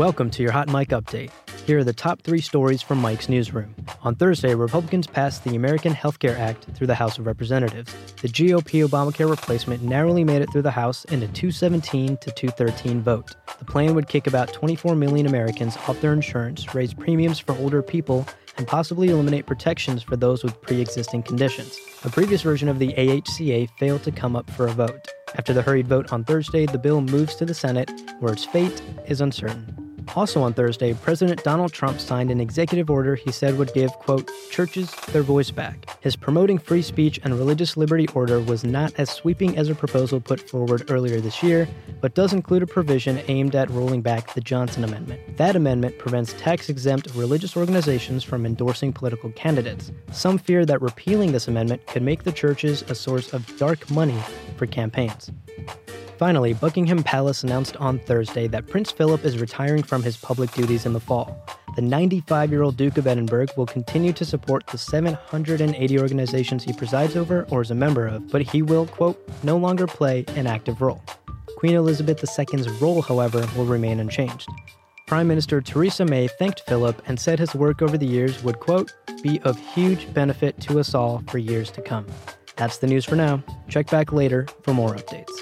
Welcome to your Hot Mic Update. Here are the top three stories from Mic's newsroom. On Thursday, Republicans passed the American Health Care Act through the House of Representatives. The GOP Obamacare replacement narrowly made it through the House in a 217 to 213 vote. The plan would kick about 24 million Americans off their insurance, raise premiums for older people, and possibly eliminate protections for those with pre existing conditions. A previous version of the AHCA failed to come up for a vote. After the hurried vote on Thursday, the bill moves to the Senate, where its fate is uncertain. Also on Thursday, President Donald Trump signed an executive order he said would give, quote, churches their voice back. His promoting free speech and religious liberty order was not as sweeping as a proposal put forward earlier this year, but does include a provision aimed at rolling back the Johnson Amendment. That amendment prevents tax exempt religious organizations from endorsing political candidates. Some fear that repealing this amendment could make the churches a source of dark money for campaigns. Finally, Buckingham Palace announced on Thursday that Prince Philip is retiring from his public duties in the fall. The 95 year old Duke of Edinburgh will continue to support the 780 organizations he presides over or is a member of, but he will, quote, no longer play an active role. Queen Elizabeth II's role, however, will remain unchanged. Prime Minister Theresa May thanked Philip and said his work over the years would, quote, be of huge benefit to us all for years to come. That's the news for now. Check back later for more updates.